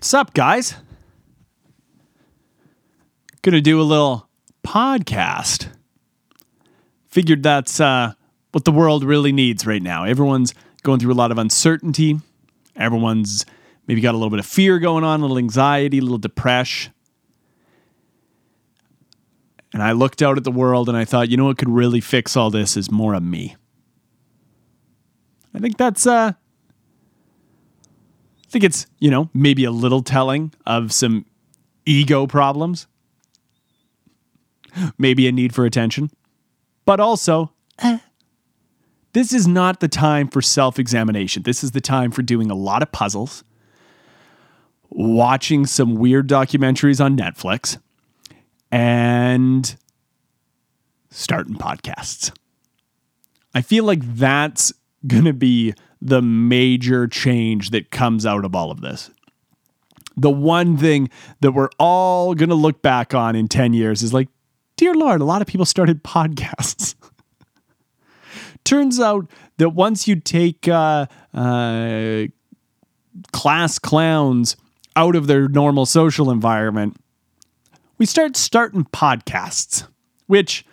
What's up, guys? Gonna do a little podcast. Figured that's uh, what the world really needs right now. Everyone's going through a lot of uncertainty. Everyone's maybe got a little bit of fear going on, a little anxiety, a little depression. And I looked out at the world and I thought, you know what could really fix all this is more of me. I think that's uh I think it's, you know, maybe a little telling of some ego problems. Maybe a need for attention. But also, eh, this is not the time for self examination. This is the time for doing a lot of puzzles, watching some weird documentaries on Netflix, and starting podcasts. I feel like that's going to be the major change that comes out of all of this. The one thing that we're all going to look back on in 10 years is like, dear Lord, a lot of people started podcasts. Turns out that once you take uh, uh, class clowns out of their normal social environment, we start starting podcasts, which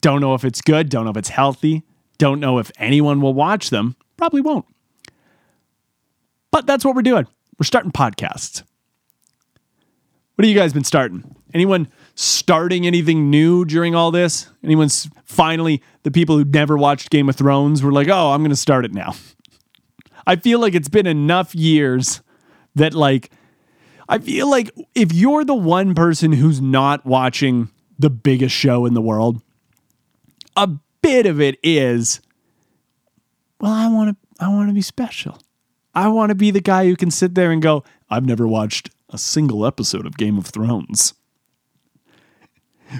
don't know if it's good, don't know if it's healthy, don't know if anyone will watch them. Probably won't. But that's what we're doing. We're starting podcasts. What have you guys been starting? Anyone starting anything new during all this? Anyone's finally the people who never watched Game of Thrones were like, "Oh, I'm going to start it now." I feel like it's been enough years that like I feel like if you're the one person who's not watching the biggest show in the world, a bit of it is well, I want to I want to be special. I want to be the guy who can sit there and go, I've never watched a single episode of Game of Thrones.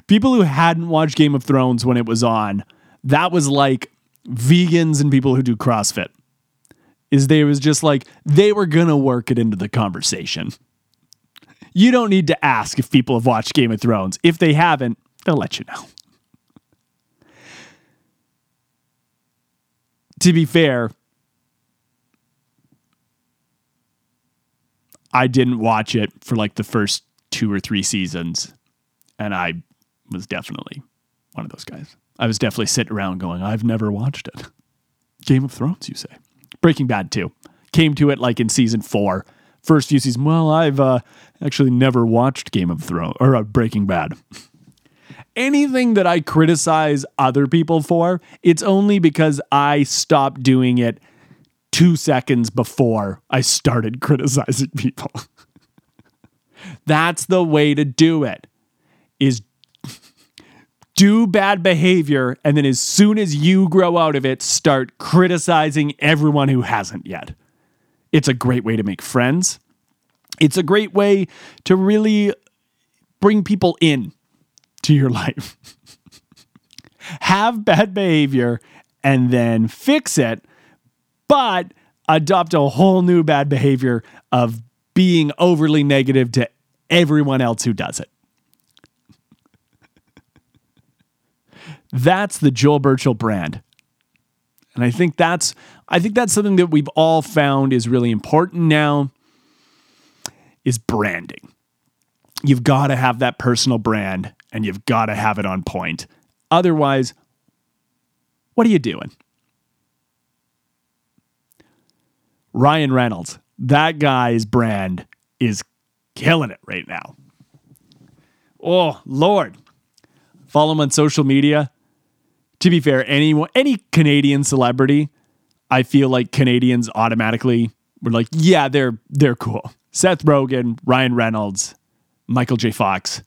People who hadn't watched Game of Thrones when it was on, that was like vegans and people who do CrossFit. Is they was just like they were gonna work it into the conversation. You don't need to ask if people have watched Game of Thrones. If they haven't, they'll let you know. To be fair, I didn't watch it for like the first two or three seasons. And I was definitely one of those guys. I was definitely sitting around going, I've never watched it. Game of Thrones, you say. Breaking Bad, too. Came to it like in season four, first few seasons. Well, I've uh, actually never watched Game of Thrones or uh, Breaking Bad anything that I criticize other people for, it's only because I stopped doing it two seconds before I started criticizing people. That's the way to do it. Is do bad behavior and then as soon as you grow out of it, start criticizing everyone who hasn't yet. It's a great way to make friends. It's a great way to really bring people in to your life. Have bad behavior and then fix it, but adopt a whole new bad behavior of being overly negative to everyone else who does it. That's the Joel Burchell brand. And I think that's I think that's something that we've all found is really important now is branding. You've got to have that personal brand and you've got to have it on point. Otherwise, what are you doing? Ryan Reynolds, that guy's brand is killing it right now. Oh, Lord. Follow him on social media. To be fair, any any Canadian celebrity, I feel like Canadians automatically were like, yeah, they're they're cool. Seth Rogen, Ryan Reynolds, Michael J. Fox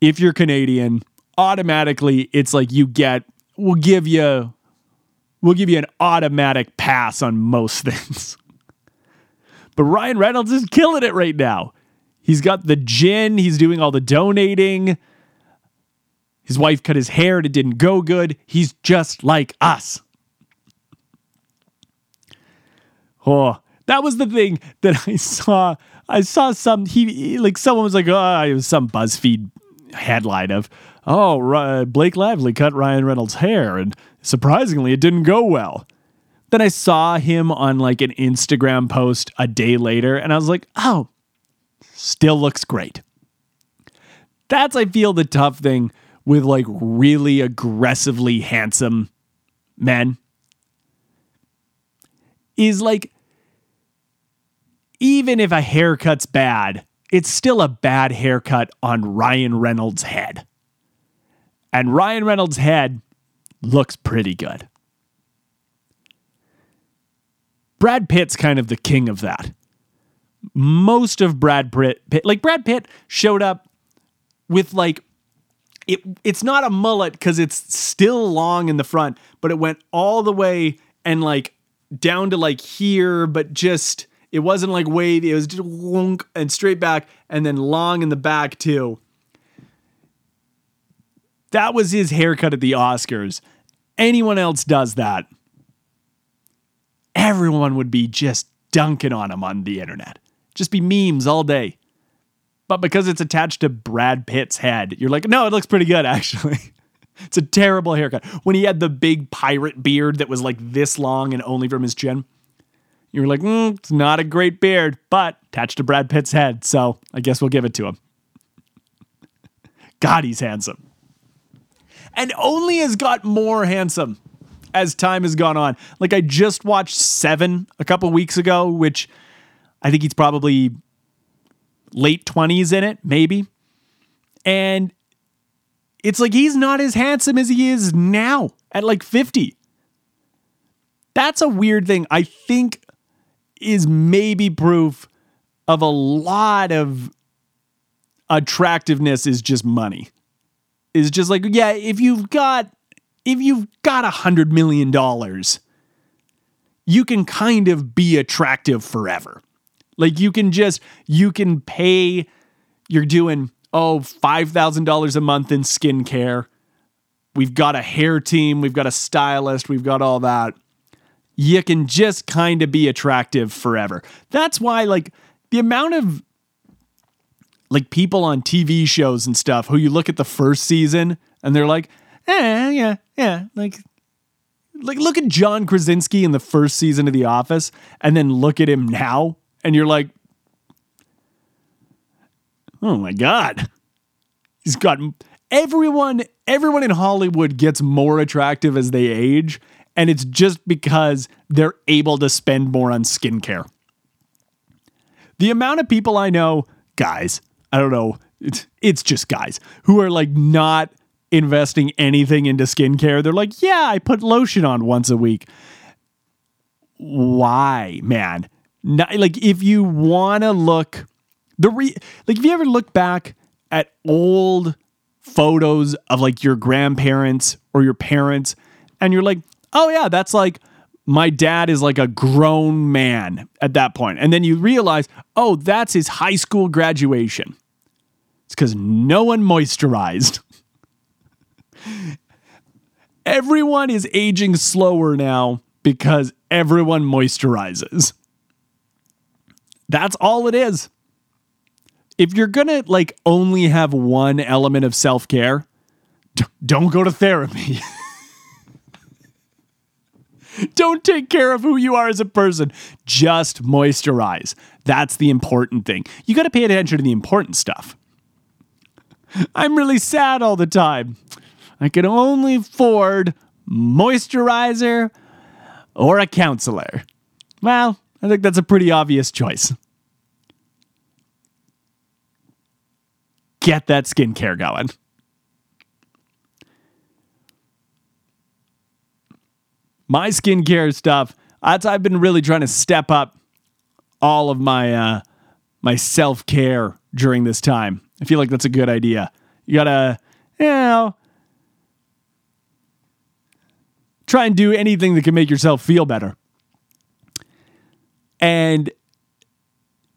if you're Canadian, automatically it's like you get we'll give you we'll give you an automatic pass on most things. but Ryan Reynolds is killing it right now. He's got the gin, he's doing all the donating. His wife cut his hair and it didn't go good. He's just like us. Oh, that was the thing that I saw. I saw some he like someone was like, oh, it was some BuzzFeed headline of, oh, Blake Lively cut Ryan Reynolds' hair, and surprisingly, it didn't go well. Then I saw him on like an Instagram post a day later and I was like, oh, still looks great. That's, I feel, the tough thing with like really aggressively handsome men is like, even if a haircut's bad, it's still a bad haircut on Ryan Reynolds' head. And Ryan Reynolds' head looks pretty good. Brad Pitt's kind of the king of that. Most of Brad Pitt, like Brad Pitt showed up with like it it's not a mullet cuz it's still long in the front, but it went all the way and like down to like here, but just it wasn't like wavy, it was just wonk and straight back and then long in the back too. That was his haircut at the Oscars. Anyone else does that, everyone would be just dunking on him on the internet. Just be memes all day. But because it's attached to Brad Pitt's head, you're like, no, it looks pretty good, actually. it's a terrible haircut. When he had the big pirate beard that was like this long and only from his chin, you were like, mm, it's not a great beard, but attached to Brad Pitt's head. So I guess we'll give it to him. God, he's handsome. And only has got more handsome as time has gone on. Like I just watched Seven a couple weeks ago, which I think he's probably late 20s in it, maybe. And it's like he's not as handsome as he is now at like 50. That's a weird thing. I think is maybe proof of a lot of attractiveness is just money. Is just like, yeah, if you've got if you've got a hundred million dollars, you can kind of be attractive forever. Like you can just you can pay you're doing oh $5,000 a month in skincare. We've got a hair team, we've got a stylist, we've got all that. You can just kind of be attractive forever. That's why like the amount of like people on TV shows and stuff who you look at the first season and they're like, "Eh, yeah, yeah, like like look at John Krasinski in the first season of The Office and then look at him now and you're like, oh my God. He's got everyone, everyone in Hollywood gets more attractive as they age. And it's just because they're able to spend more on skincare. The amount of people I know, guys, I don't know, it's, it's just guys who are like not investing anything into skincare. They're like, yeah, I put lotion on once a week. Why, man? Not, like if you want to look the re like if you ever look back at old photos of like your grandparents or your parents and you're like, "Oh yeah, that's like my dad is like a grown man at that point." And then you realize, "Oh, that's his high school graduation." It's cuz no one moisturized. everyone is aging slower now because everyone moisturizes. That's all it is. If you're going to like only have one element of self-care, don't go to therapy. don't take care of who you are as a person. Just moisturize. That's the important thing. You got to pay attention to the important stuff. I'm really sad all the time. I can only afford moisturizer or a counselor. Well, I think that's a pretty obvious choice. Get that skincare going. My skincare stuff, that's I've been really trying to step up all of my uh my self-care during this time. I feel like that's a good idea. You gotta, you know, try and do anything that can make yourself feel better. And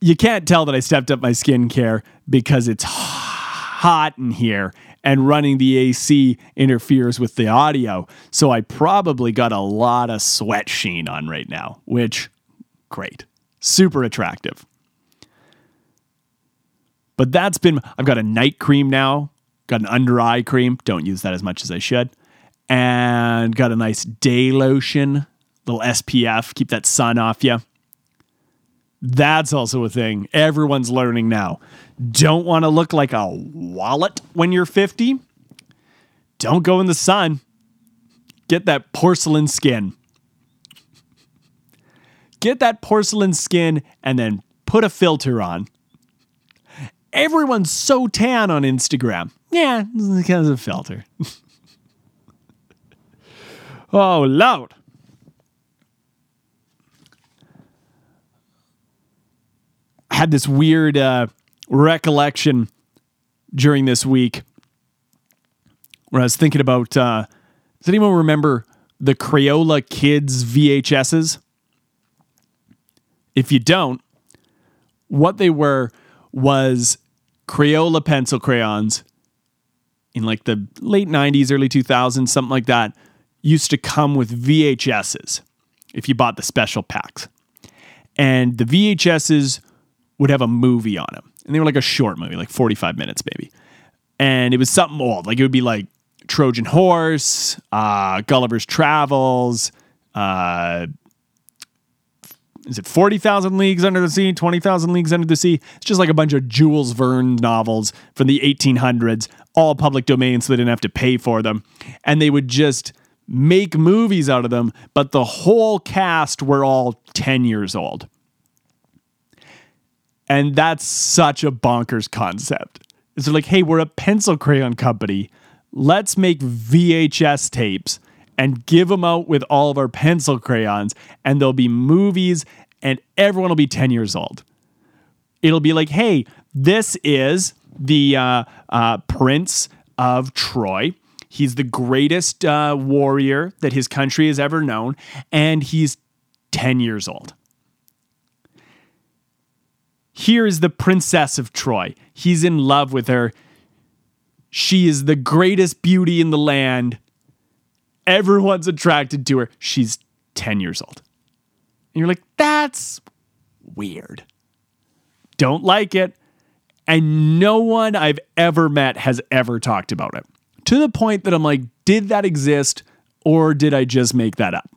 you can't tell that I stepped up my skincare because it's hot in here and running the AC interferes with the audio. So I probably got a lot of sweat sheen on right now, which great. Super attractive. But that's been I've got a night cream now, got an under eye cream, don't use that as much as I should. And got a nice day lotion little SPF, keep that sun off you. That's also a thing everyone's learning now. Don't want to look like a wallet when you're 50? Don't go in the sun. Get that porcelain skin. Get that porcelain skin and then put a filter on. Everyone's so tan on Instagram. Yeah, because of filter. oh, Lord. Had this weird uh, recollection during this week where I was thinking about uh, does anyone remember the Crayola Kids VHSs? If you don't, what they were was Crayola pencil crayons in like the late 90s, early 2000s, something like that, used to come with VHSs if you bought the special packs. And the VHSs would have a movie on them. And they were like a short movie, like 45 minutes maybe. And it was something old. Like it would be like Trojan Horse, uh, Gulliver's Travels, uh, is it 40,000 Leagues Under the Sea, 20,000 Leagues Under the Sea? It's just like a bunch of Jules Verne novels from the 1800s, all public domain, so they didn't have to pay for them. And they would just make movies out of them, but the whole cast were all 10 years old. And that's such a bonkers concept. It's like, hey, we're a pencil crayon company. Let's make VHS tapes and give them out with all of our pencil crayons, and there'll be movies, and everyone will be 10 years old. It'll be like, hey, this is the uh, uh, Prince of Troy. He's the greatest uh, warrior that his country has ever known, and he's 10 years old. Here is the Princess of Troy. He's in love with her. She is the greatest beauty in the land. Everyone's attracted to her. She's 10 years old. And you're like, that's weird. Don't like it. And no one I've ever met has ever talked about it. To the point that I'm like, did that exist or did I just make that up?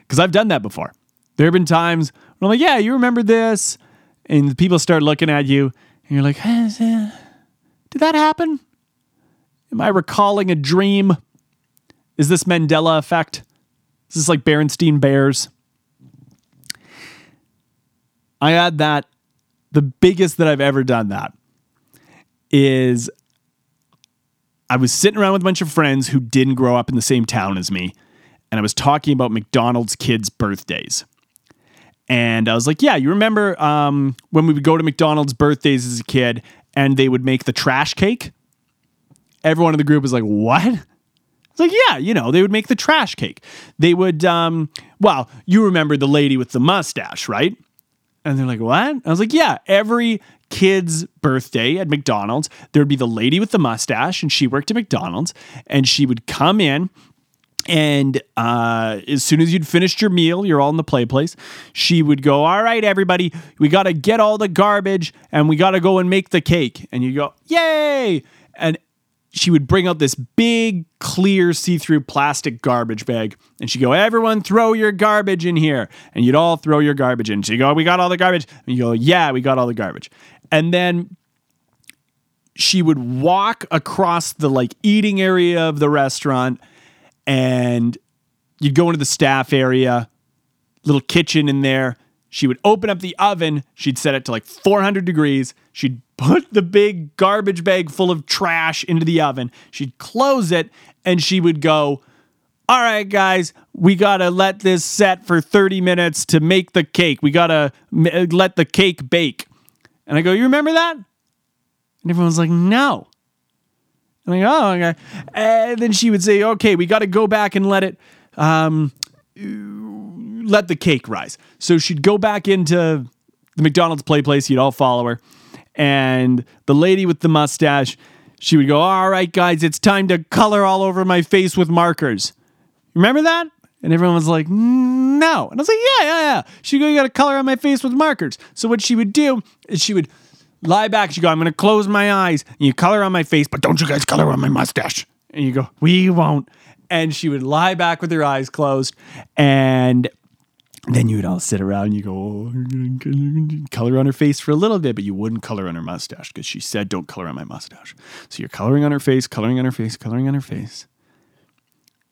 Because I've done that before. There have been times when I'm like, yeah, you remember this? And people start looking at you and you're like, did that happen? Am I recalling a dream? Is this Mandela effect? Is this like Berenstein Bears? I had that. The biggest that I've ever done that is I was sitting around with a bunch of friends who didn't grow up in the same town as me, and I was talking about McDonald's kids' birthdays. And I was like, Yeah, you remember um, when we would go to McDonald's birthdays as a kid and they would make the trash cake? Everyone in the group was like, What? It's like, yeah, you know, they would make the trash cake. They would, um, well, you remember the lady with the mustache, right? And they're like, what? I was like, yeah, every kid's birthday at McDonald's, there'd be the lady with the mustache, and she worked at McDonald's, and she would come in. And uh, as soon as you'd finished your meal, you're all in the play place, she would go, All right, everybody, we got to get all the garbage and we got to go and make the cake. And you go, Yay! And she would bring out this big, clear, see through plastic garbage bag. And she'd go, Everyone throw your garbage in here. And you'd all throw your garbage in. She'd go, We got all the garbage. And you go, Yeah, we got all the garbage. And then she would walk across the like eating area of the restaurant and you'd go into the staff area, little kitchen in there. She would open up the oven. She'd set it to like 400 degrees. She'd put the big garbage bag full of trash into the oven. She'd close it and she would go, All right, guys, we got to let this set for 30 minutes to make the cake. We got to let the cake bake. And I go, You remember that? And everyone's like, No. I'm like, Oh, okay. And then she would say, Okay, we got to go back and let it. Um, let the cake rise. So she'd go back into the McDonald's play place. You'd all follow her and the lady with the mustache, she would go, All right, guys, it's time to color all over my face with markers. Remember that? And everyone was like, No. And I was like, Yeah, yeah, yeah. She'd go, You got to color on my face with markers. So what she would do is she would lie back. She'd go, I'm going to close my eyes. And you color on my face, but don't you guys color on my mustache. And you go, We won't. and she would lie back with her eyes closed and then you'd all sit around and you go oh, color on her face for a little bit, but you wouldn't color on her mustache because she said, Don't color on my mustache. So you're coloring on her face, coloring on her face, coloring on her face.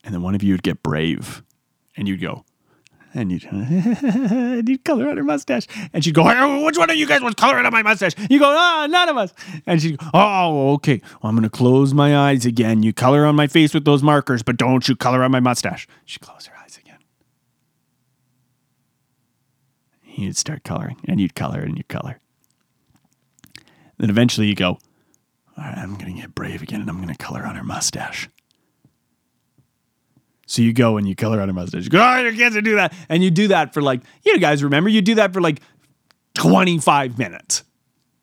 And then one of you would get brave and you'd go, and you'd, you'd color on her mustache. And she'd go, Which one of you guys was coloring on my mustache? You go, Oh, none of us. And she'd go, Oh, okay. Well, I'm going to close my eyes again. You color on my face with those markers, but don't you color on my mustache. She'd close her eyes again. You'd start coloring, and you'd color, and you'd color. Then eventually you go, All right, I'm going to get brave again, and I'm going to color on her mustache. So you go and you color on a mustache. You go, oh, your kids to do that. And you do that for like, you guys remember, you do that for like 25 minutes.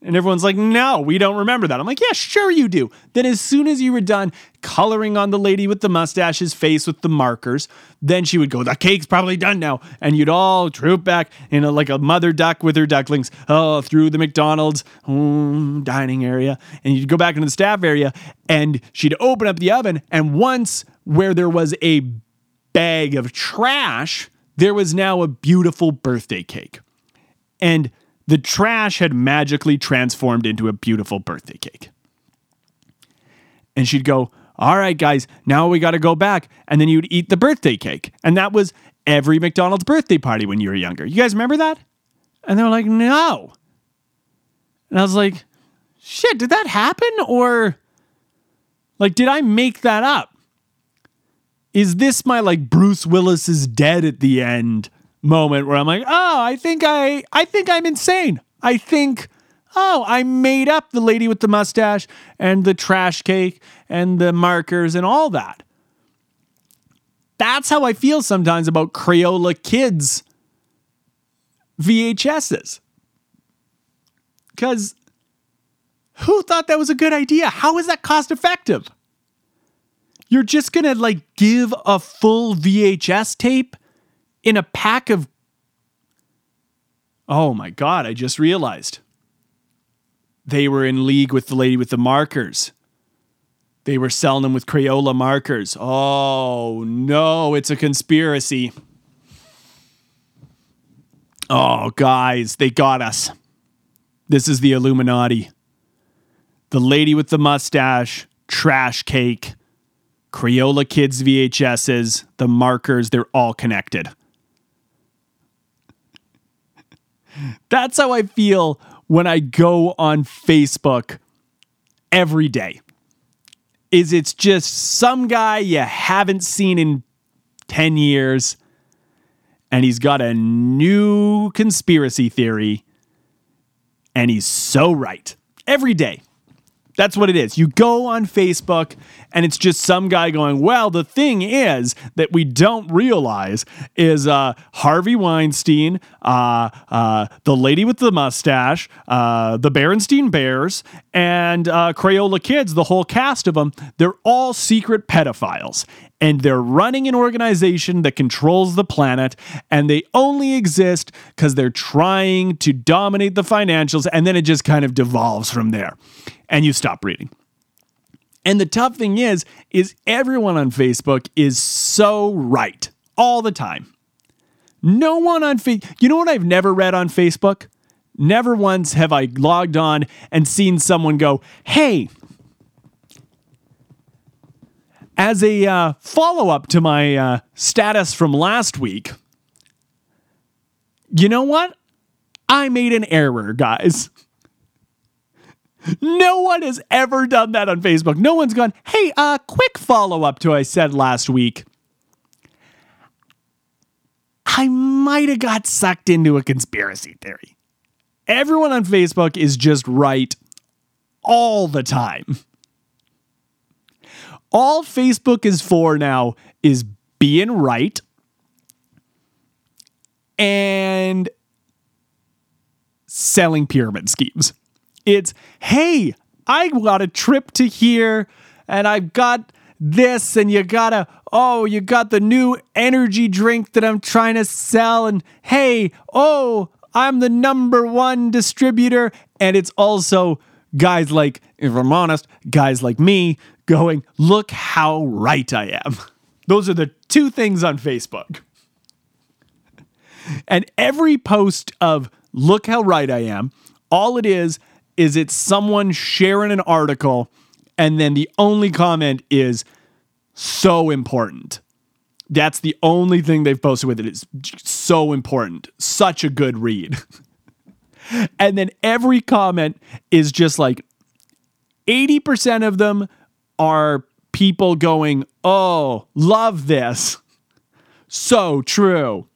And everyone's like, no, we don't remember that. I'm like, yeah, sure you do. Then as soon as you were done coloring on the lady with the mustache's face with the markers, then she would go, the cake's probably done now. And you'd all troop back in a, like a mother duck with her ducklings oh, through the McDonald's mm, dining area. And you'd go back into the staff area and she'd open up the oven. And once where there was a bag of trash, there was now a beautiful birthday cake. And the trash had magically transformed into a beautiful birthday cake. And she'd go, All right, guys, now we got to go back. And then you'd eat the birthday cake. And that was every McDonald's birthday party when you were younger. You guys remember that? And they were like, No. And I was like, Shit, did that happen? Or like, did I make that up? Is this my like Bruce Willis is dead at the end? moment where I'm like, oh, I think I I think I'm insane. I think, oh, I made up the lady with the mustache and the trash cake and the markers and all that. That's how I feel sometimes about Crayola Kids VHSs. Because who thought that was a good idea? How is that cost effective? You're just gonna like give a full VHS tape in a pack of. Oh my God, I just realized. They were in league with the lady with the markers. They were selling them with Crayola markers. Oh no, it's a conspiracy. Oh, guys, they got us. This is the Illuminati. The lady with the mustache, trash cake, Crayola Kids VHSs, the markers, they're all connected. That's how I feel when I go on Facebook every day. Is it's just some guy you haven't seen in 10 years and he's got a new conspiracy theory and he's so right every day. That's what it is. You go on Facebook and it's just some guy going, well, the thing is that we don't realize is uh, Harvey Weinstein, uh, uh, the lady with the mustache, uh, the Berenstein Bears, and uh, Crayola Kids, the whole cast of them, they're all secret pedophiles and they're running an organization that controls the planet and they only exist because they're trying to dominate the financials and then it just kind of devolves from there and you stop reading and the tough thing is is everyone on facebook is so right all the time no one on facebook you know what i've never read on facebook never once have i logged on and seen someone go hey as a uh, follow up to my uh, status from last week, you know what? I made an error, guys. No one has ever done that on Facebook. No one's gone, hey, a uh, quick follow up to I said last week. I might have got sucked into a conspiracy theory. Everyone on Facebook is just right all the time all Facebook is for now is being right and selling pyramid schemes. It's, hey, I got a trip to here and I've got this, and you gotta, oh, you got the new energy drink that I'm trying to sell, and hey, oh, I'm the number one distributor. And it's also guys like, if I'm honest, guys like me going, look how right I am. Those are the two things on Facebook. And every post of look how right I am, all it is is it's someone sharing an article and then the only comment is so important. That's the only thing they've posted with it. It's so important. Such a good read. and then every comment is just like 80% of them are people going, Oh, love this. So true.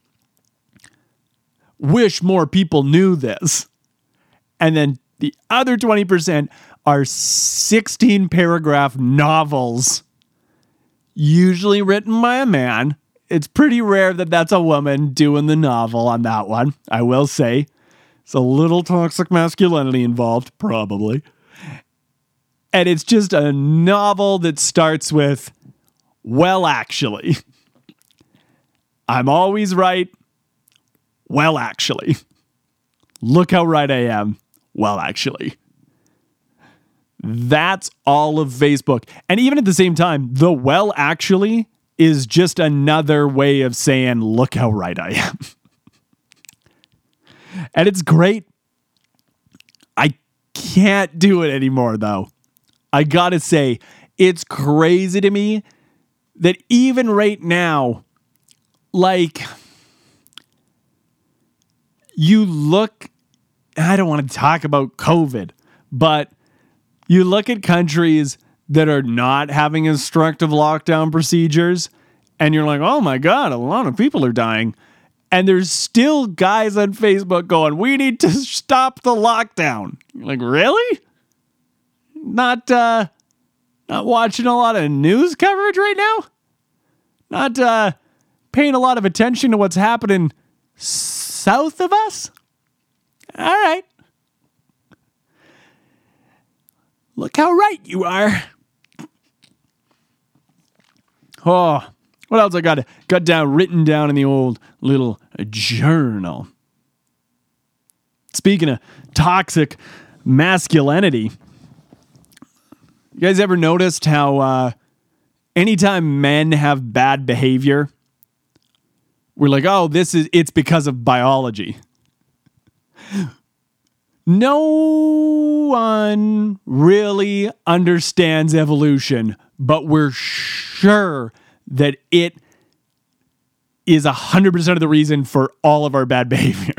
Wish more people knew this. And then the other 20% are 16 paragraph novels, usually written by a man. It's pretty rare that that's a woman doing the novel on that one, I will say. It's a little toxic masculinity involved, probably. And it's just a novel that starts with, well, actually. I'm always right. Well, actually. Look how right I am. Well, actually. That's all of Facebook. And even at the same time, the well, actually is just another way of saying, look how right I am. and it's great. I can't do it anymore, though. I gotta say, it's crazy to me that even right now, like, you look, I don't want to talk about COVID, but you look at countries that are not having instructive lockdown procedures, and you're like, oh my God, a lot of people are dying. And there's still guys on Facebook going, we need to stop the lockdown. You're like, really? Not uh not watching a lot of news coverage right now? Not uh paying a lot of attention to what's happening south of us? All right. Look how right you are. Oh, what else I got got down written down in the old little journal. Speaking of toxic masculinity, you guys ever noticed how uh, anytime men have bad behavior, we're like, oh, this is it's because of biology. No one really understands evolution, but we're sure that it is 100% of the reason for all of our bad behavior.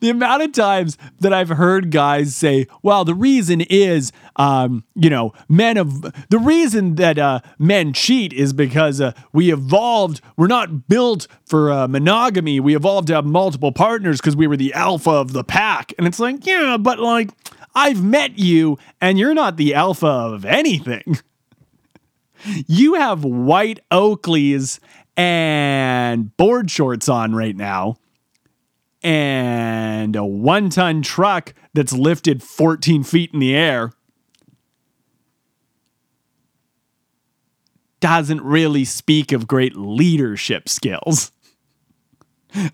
The amount of times that I've heard guys say, well, the reason is, um, you know, men of the reason that uh, men cheat is because uh, we evolved. We're not built for uh, monogamy. We evolved to have multiple partners because we were the alpha of the pack. And it's like, yeah, but like, I've met you and you're not the alpha of anything. you have white Oakleys and board shorts on right now and a one ton truck that's lifted 14 feet in the air doesn't really speak of great leadership skills.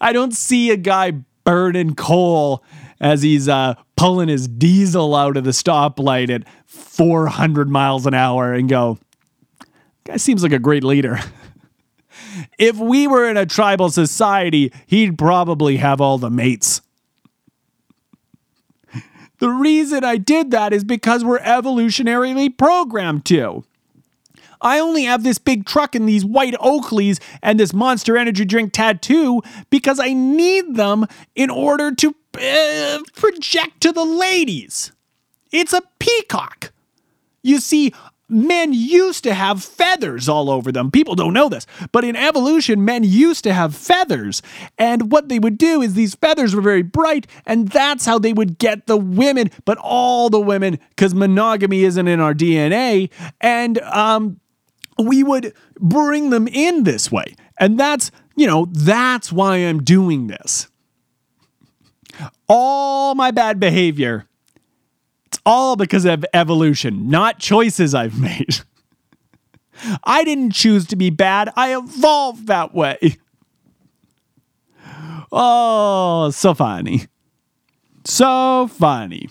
I don't see a guy burning coal as he's uh, pulling his diesel out of the stoplight at 400 miles an hour and go, guy seems like a great leader. if we were in a tribal society, he'd probably have all the mates. The reason I did that is because we're evolutionarily programmed to. I only have this big truck and these white Oakleys and this monster energy drink tattoo because I need them in order to uh, project to the ladies. It's a peacock. You see, men used to have feathers all over them. People don't know this, but in evolution, men used to have feathers. And what they would do is these feathers were very bright, and that's how they would get the women, but all the women, because monogamy isn't in our DNA. And um, we would bring them in this way. And that's, you know, that's why I'm doing this. All my bad behavior all because of evolution, not choices I've made. I didn't choose to be bad, I evolved that way. Oh, so funny. So funny.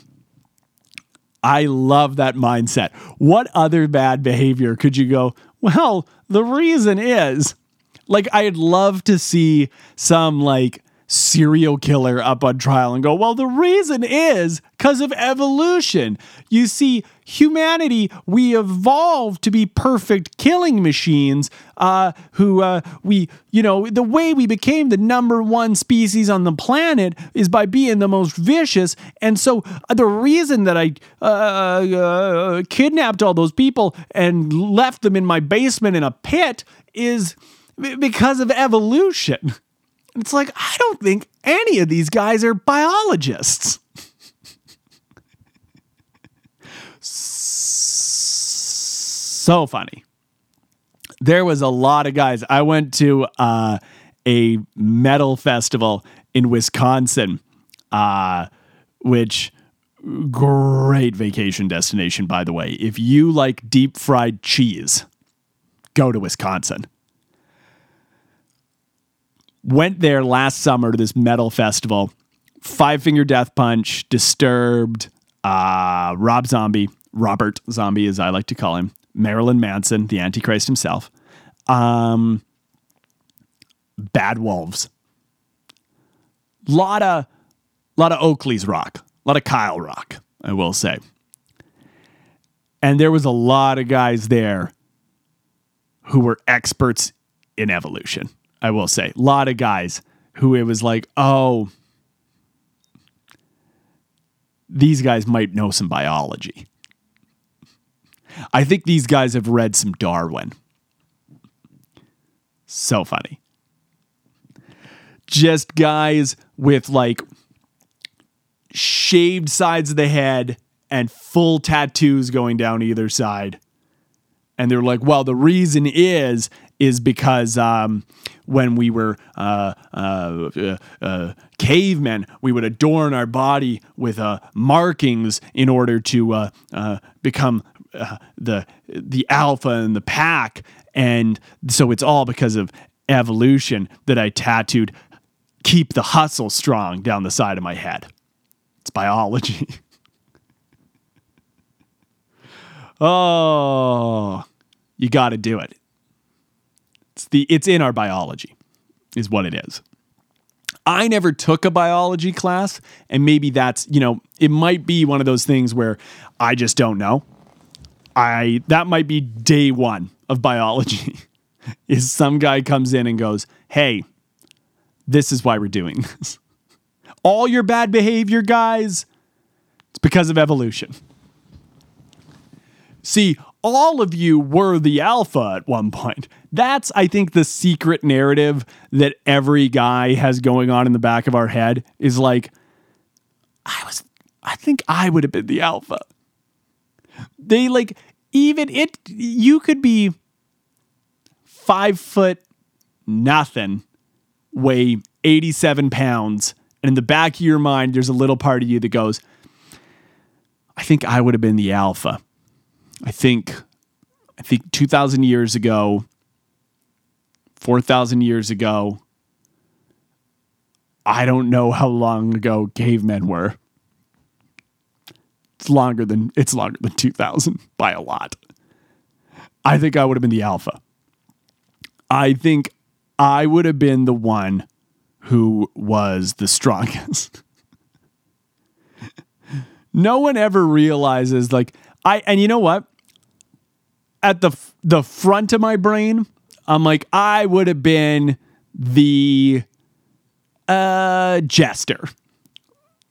I love that mindset. What other bad behavior could you go, well, the reason is like I'd love to see some like serial killer up on trial and go, well, the reason is because of evolution. You see, humanity, we evolved to be perfect killing machines uh, who uh, we, you know, the way we became the number one species on the planet is by being the most vicious. And so uh, the reason that I uh, uh, kidnapped all those people and left them in my basement in a pit is because of evolution. It's like, I don't think any of these guys are biologists. so funny. There was a lot of guys. I went to uh, a metal festival in Wisconsin, uh, which great vacation destination, by the way. If you like deep fried cheese, go to Wisconsin went there last summer to this metal festival. Five Finger Death Punch, Disturbed, uh, Rob Zombie, Robert Zombie, as I like to call him, Marilyn Manson, the Antichrist himself, um, Bad Wolves. Lot of, lot of Oakley's rock, a lot of Kyle rock, I will say. And there was a lot of guys there who were experts in evolution. I will say. A lot of guys who it was like, oh, these guys might know some biology. I think these guys have read some Darwin. So funny. Just guys with like shaved sides of the head and full tattoos going down either side. And they're like, well, the reason is is because um, when we were uh, uh, uh, uh, cavemen, we would adorn our body with uh, markings in order to uh, become the the alpha in the pack, and so it's all because of evolution that I tattooed "Keep the hustle strong" down the side of my head. It's biology. oh, you got to do it. It's the it's in our biology, is what it is. I never took a biology class, and maybe that's, you know, it might be one of those things where I just don't know. I that might be day one of biology. is some guy comes in and goes, Hey, this is why we're doing this. All your bad behavior, guys, it's because of evolution. See, all of you were the alpha at one point. That's, I think, the secret narrative that every guy has going on in the back of our head is like, I was, I think I would have been the alpha. They like, even it, you could be five foot nothing, weigh 87 pounds. And in the back of your mind, there's a little part of you that goes, I think I would have been the alpha. I think I think 2000 years ago 4000 years ago I don't know how long ago cavemen were. It's longer than it's longer than 2000 by a lot. I think I would have been the alpha. I think I would have been the one who was the strongest. no one ever realizes like I and you know what? At the the front of my brain, I'm like I would have been the uh jester.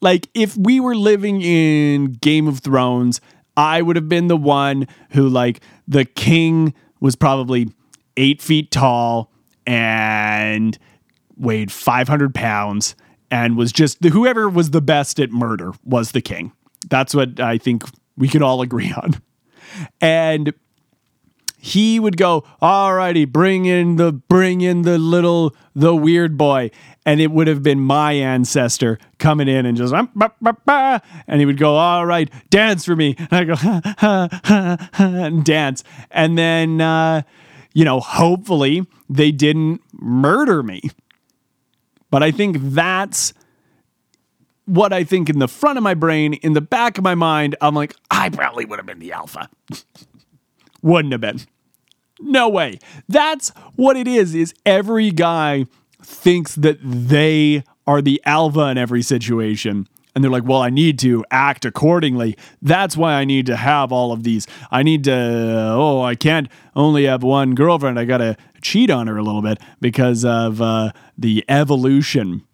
Like if we were living in Game of Thrones, I would have been the one who like the king was probably 8 feet tall and weighed 500 pounds and was just whoever was the best at murder was the king. That's what I think we could all agree on. And he would go, "All righty, bring in the bring in the little the weird boy," and it would have been my ancestor coming in and just bah, bah, bah, and he would go, "All right, dance for me," and I go, ha, ha, ha, and dance, and then uh, you know, hopefully they didn't murder me, but I think that's what I think in the front of my brain, in the back of my mind, I'm like, I probably would have been the alpha. Wouldn't have been. No way. That's what it is, is every guy thinks that they are the alpha in every situation. And they're like, well, I need to act accordingly. That's why I need to have all of these. I need to, oh, I can't only have one girlfriend. I got to cheat on her a little bit because of uh, the evolution.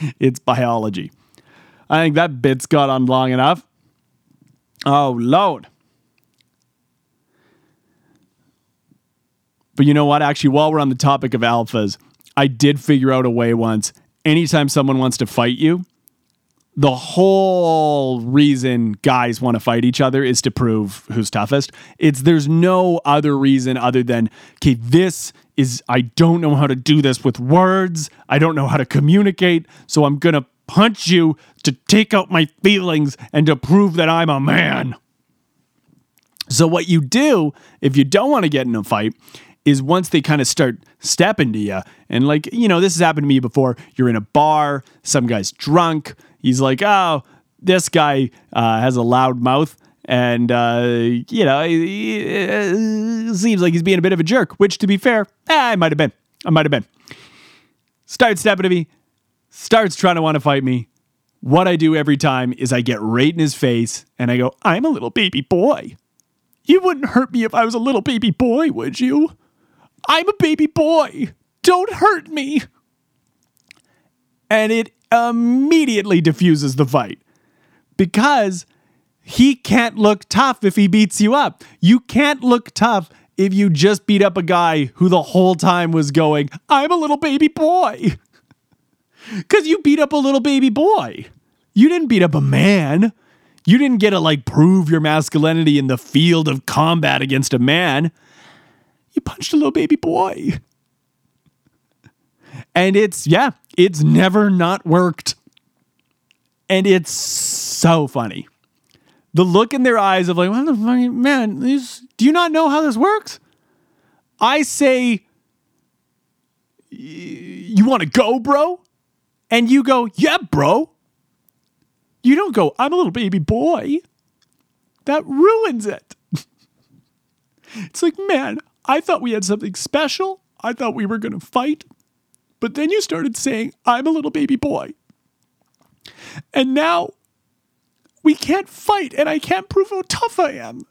it's biology. I think that bit's got on long enough. Oh, Lord. But you know what? Actually, while we're on the topic of alphas, I did figure out a way once. Anytime someone wants to fight you, the whole reason guys want to fight each other is to prove who's toughest. It's there's no other reason other than okay, this is I don't know how to do this with words. I don't know how to communicate, so I'm going to punch you to take out my feelings and to prove that I'm a man. So what you do if you don't want to get in a fight is once they kind of start stepping to you, and like, you know, this has happened to me before. You're in a bar, some guy's drunk. He's like, oh, this guy uh, has a loud mouth. And, uh, you know, it seems like he's being a bit of a jerk, which to be fair, eh, I might have been. I might have been. Starts stepping to me, starts trying to want to fight me. What I do every time is I get right in his face and I go, I'm a little baby boy. You wouldn't hurt me if I was a little baby boy, would you? I'm a baby boy. Don't hurt me. And it immediately diffuses the fight because he can't look tough if he beats you up. You can't look tough if you just beat up a guy who the whole time was going, I'm a little baby boy. Because you beat up a little baby boy. You didn't beat up a man. You didn't get to like prove your masculinity in the field of combat against a man. You punched a little baby boy. And it's, yeah, it's never not worked. And it's so funny. The look in their eyes of like, what the fuck, man, this, do you not know how this works? I say, you want to go, bro? And you go, yeah, bro. You don't go, I'm a little baby boy. That ruins it. it's like, man, I thought we had something special. I thought we were going to fight. But then you started saying, I'm a little baby boy. And now we can't fight, and I can't prove how tough I am.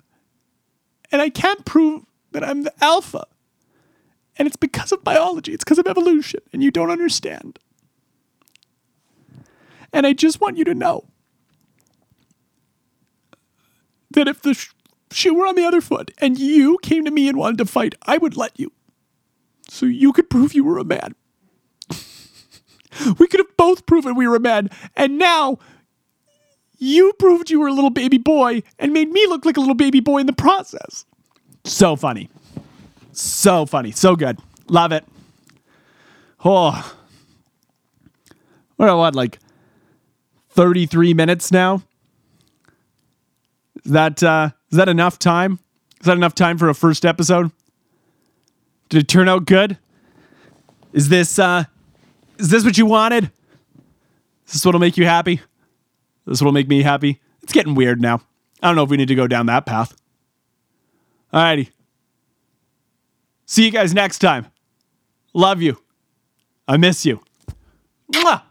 And I can't prove that I'm the alpha. And it's because of biology, it's because of evolution, and you don't understand. And I just want you to know that if the sh- shoe were on the other foot and you came to me and wanted to fight, I would let you. So you could prove you were a man. We could have both proven we were men. And now you proved you were a little baby boy and made me look like a little baby boy in the process. So funny. So funny. So good. Love it. Oh. What, what, like 33 minutes now? Is that, uh, is that enough time? Is that enough time for a first episode? Did it turn out good? Is this, uh, is this what you wanted? Is this what'll make you happy? This what'll make me happy? It's getting weird now. I don't know if we need to go down that path. Alrighty. See you guys next time. Love you. I miss you. Mwah!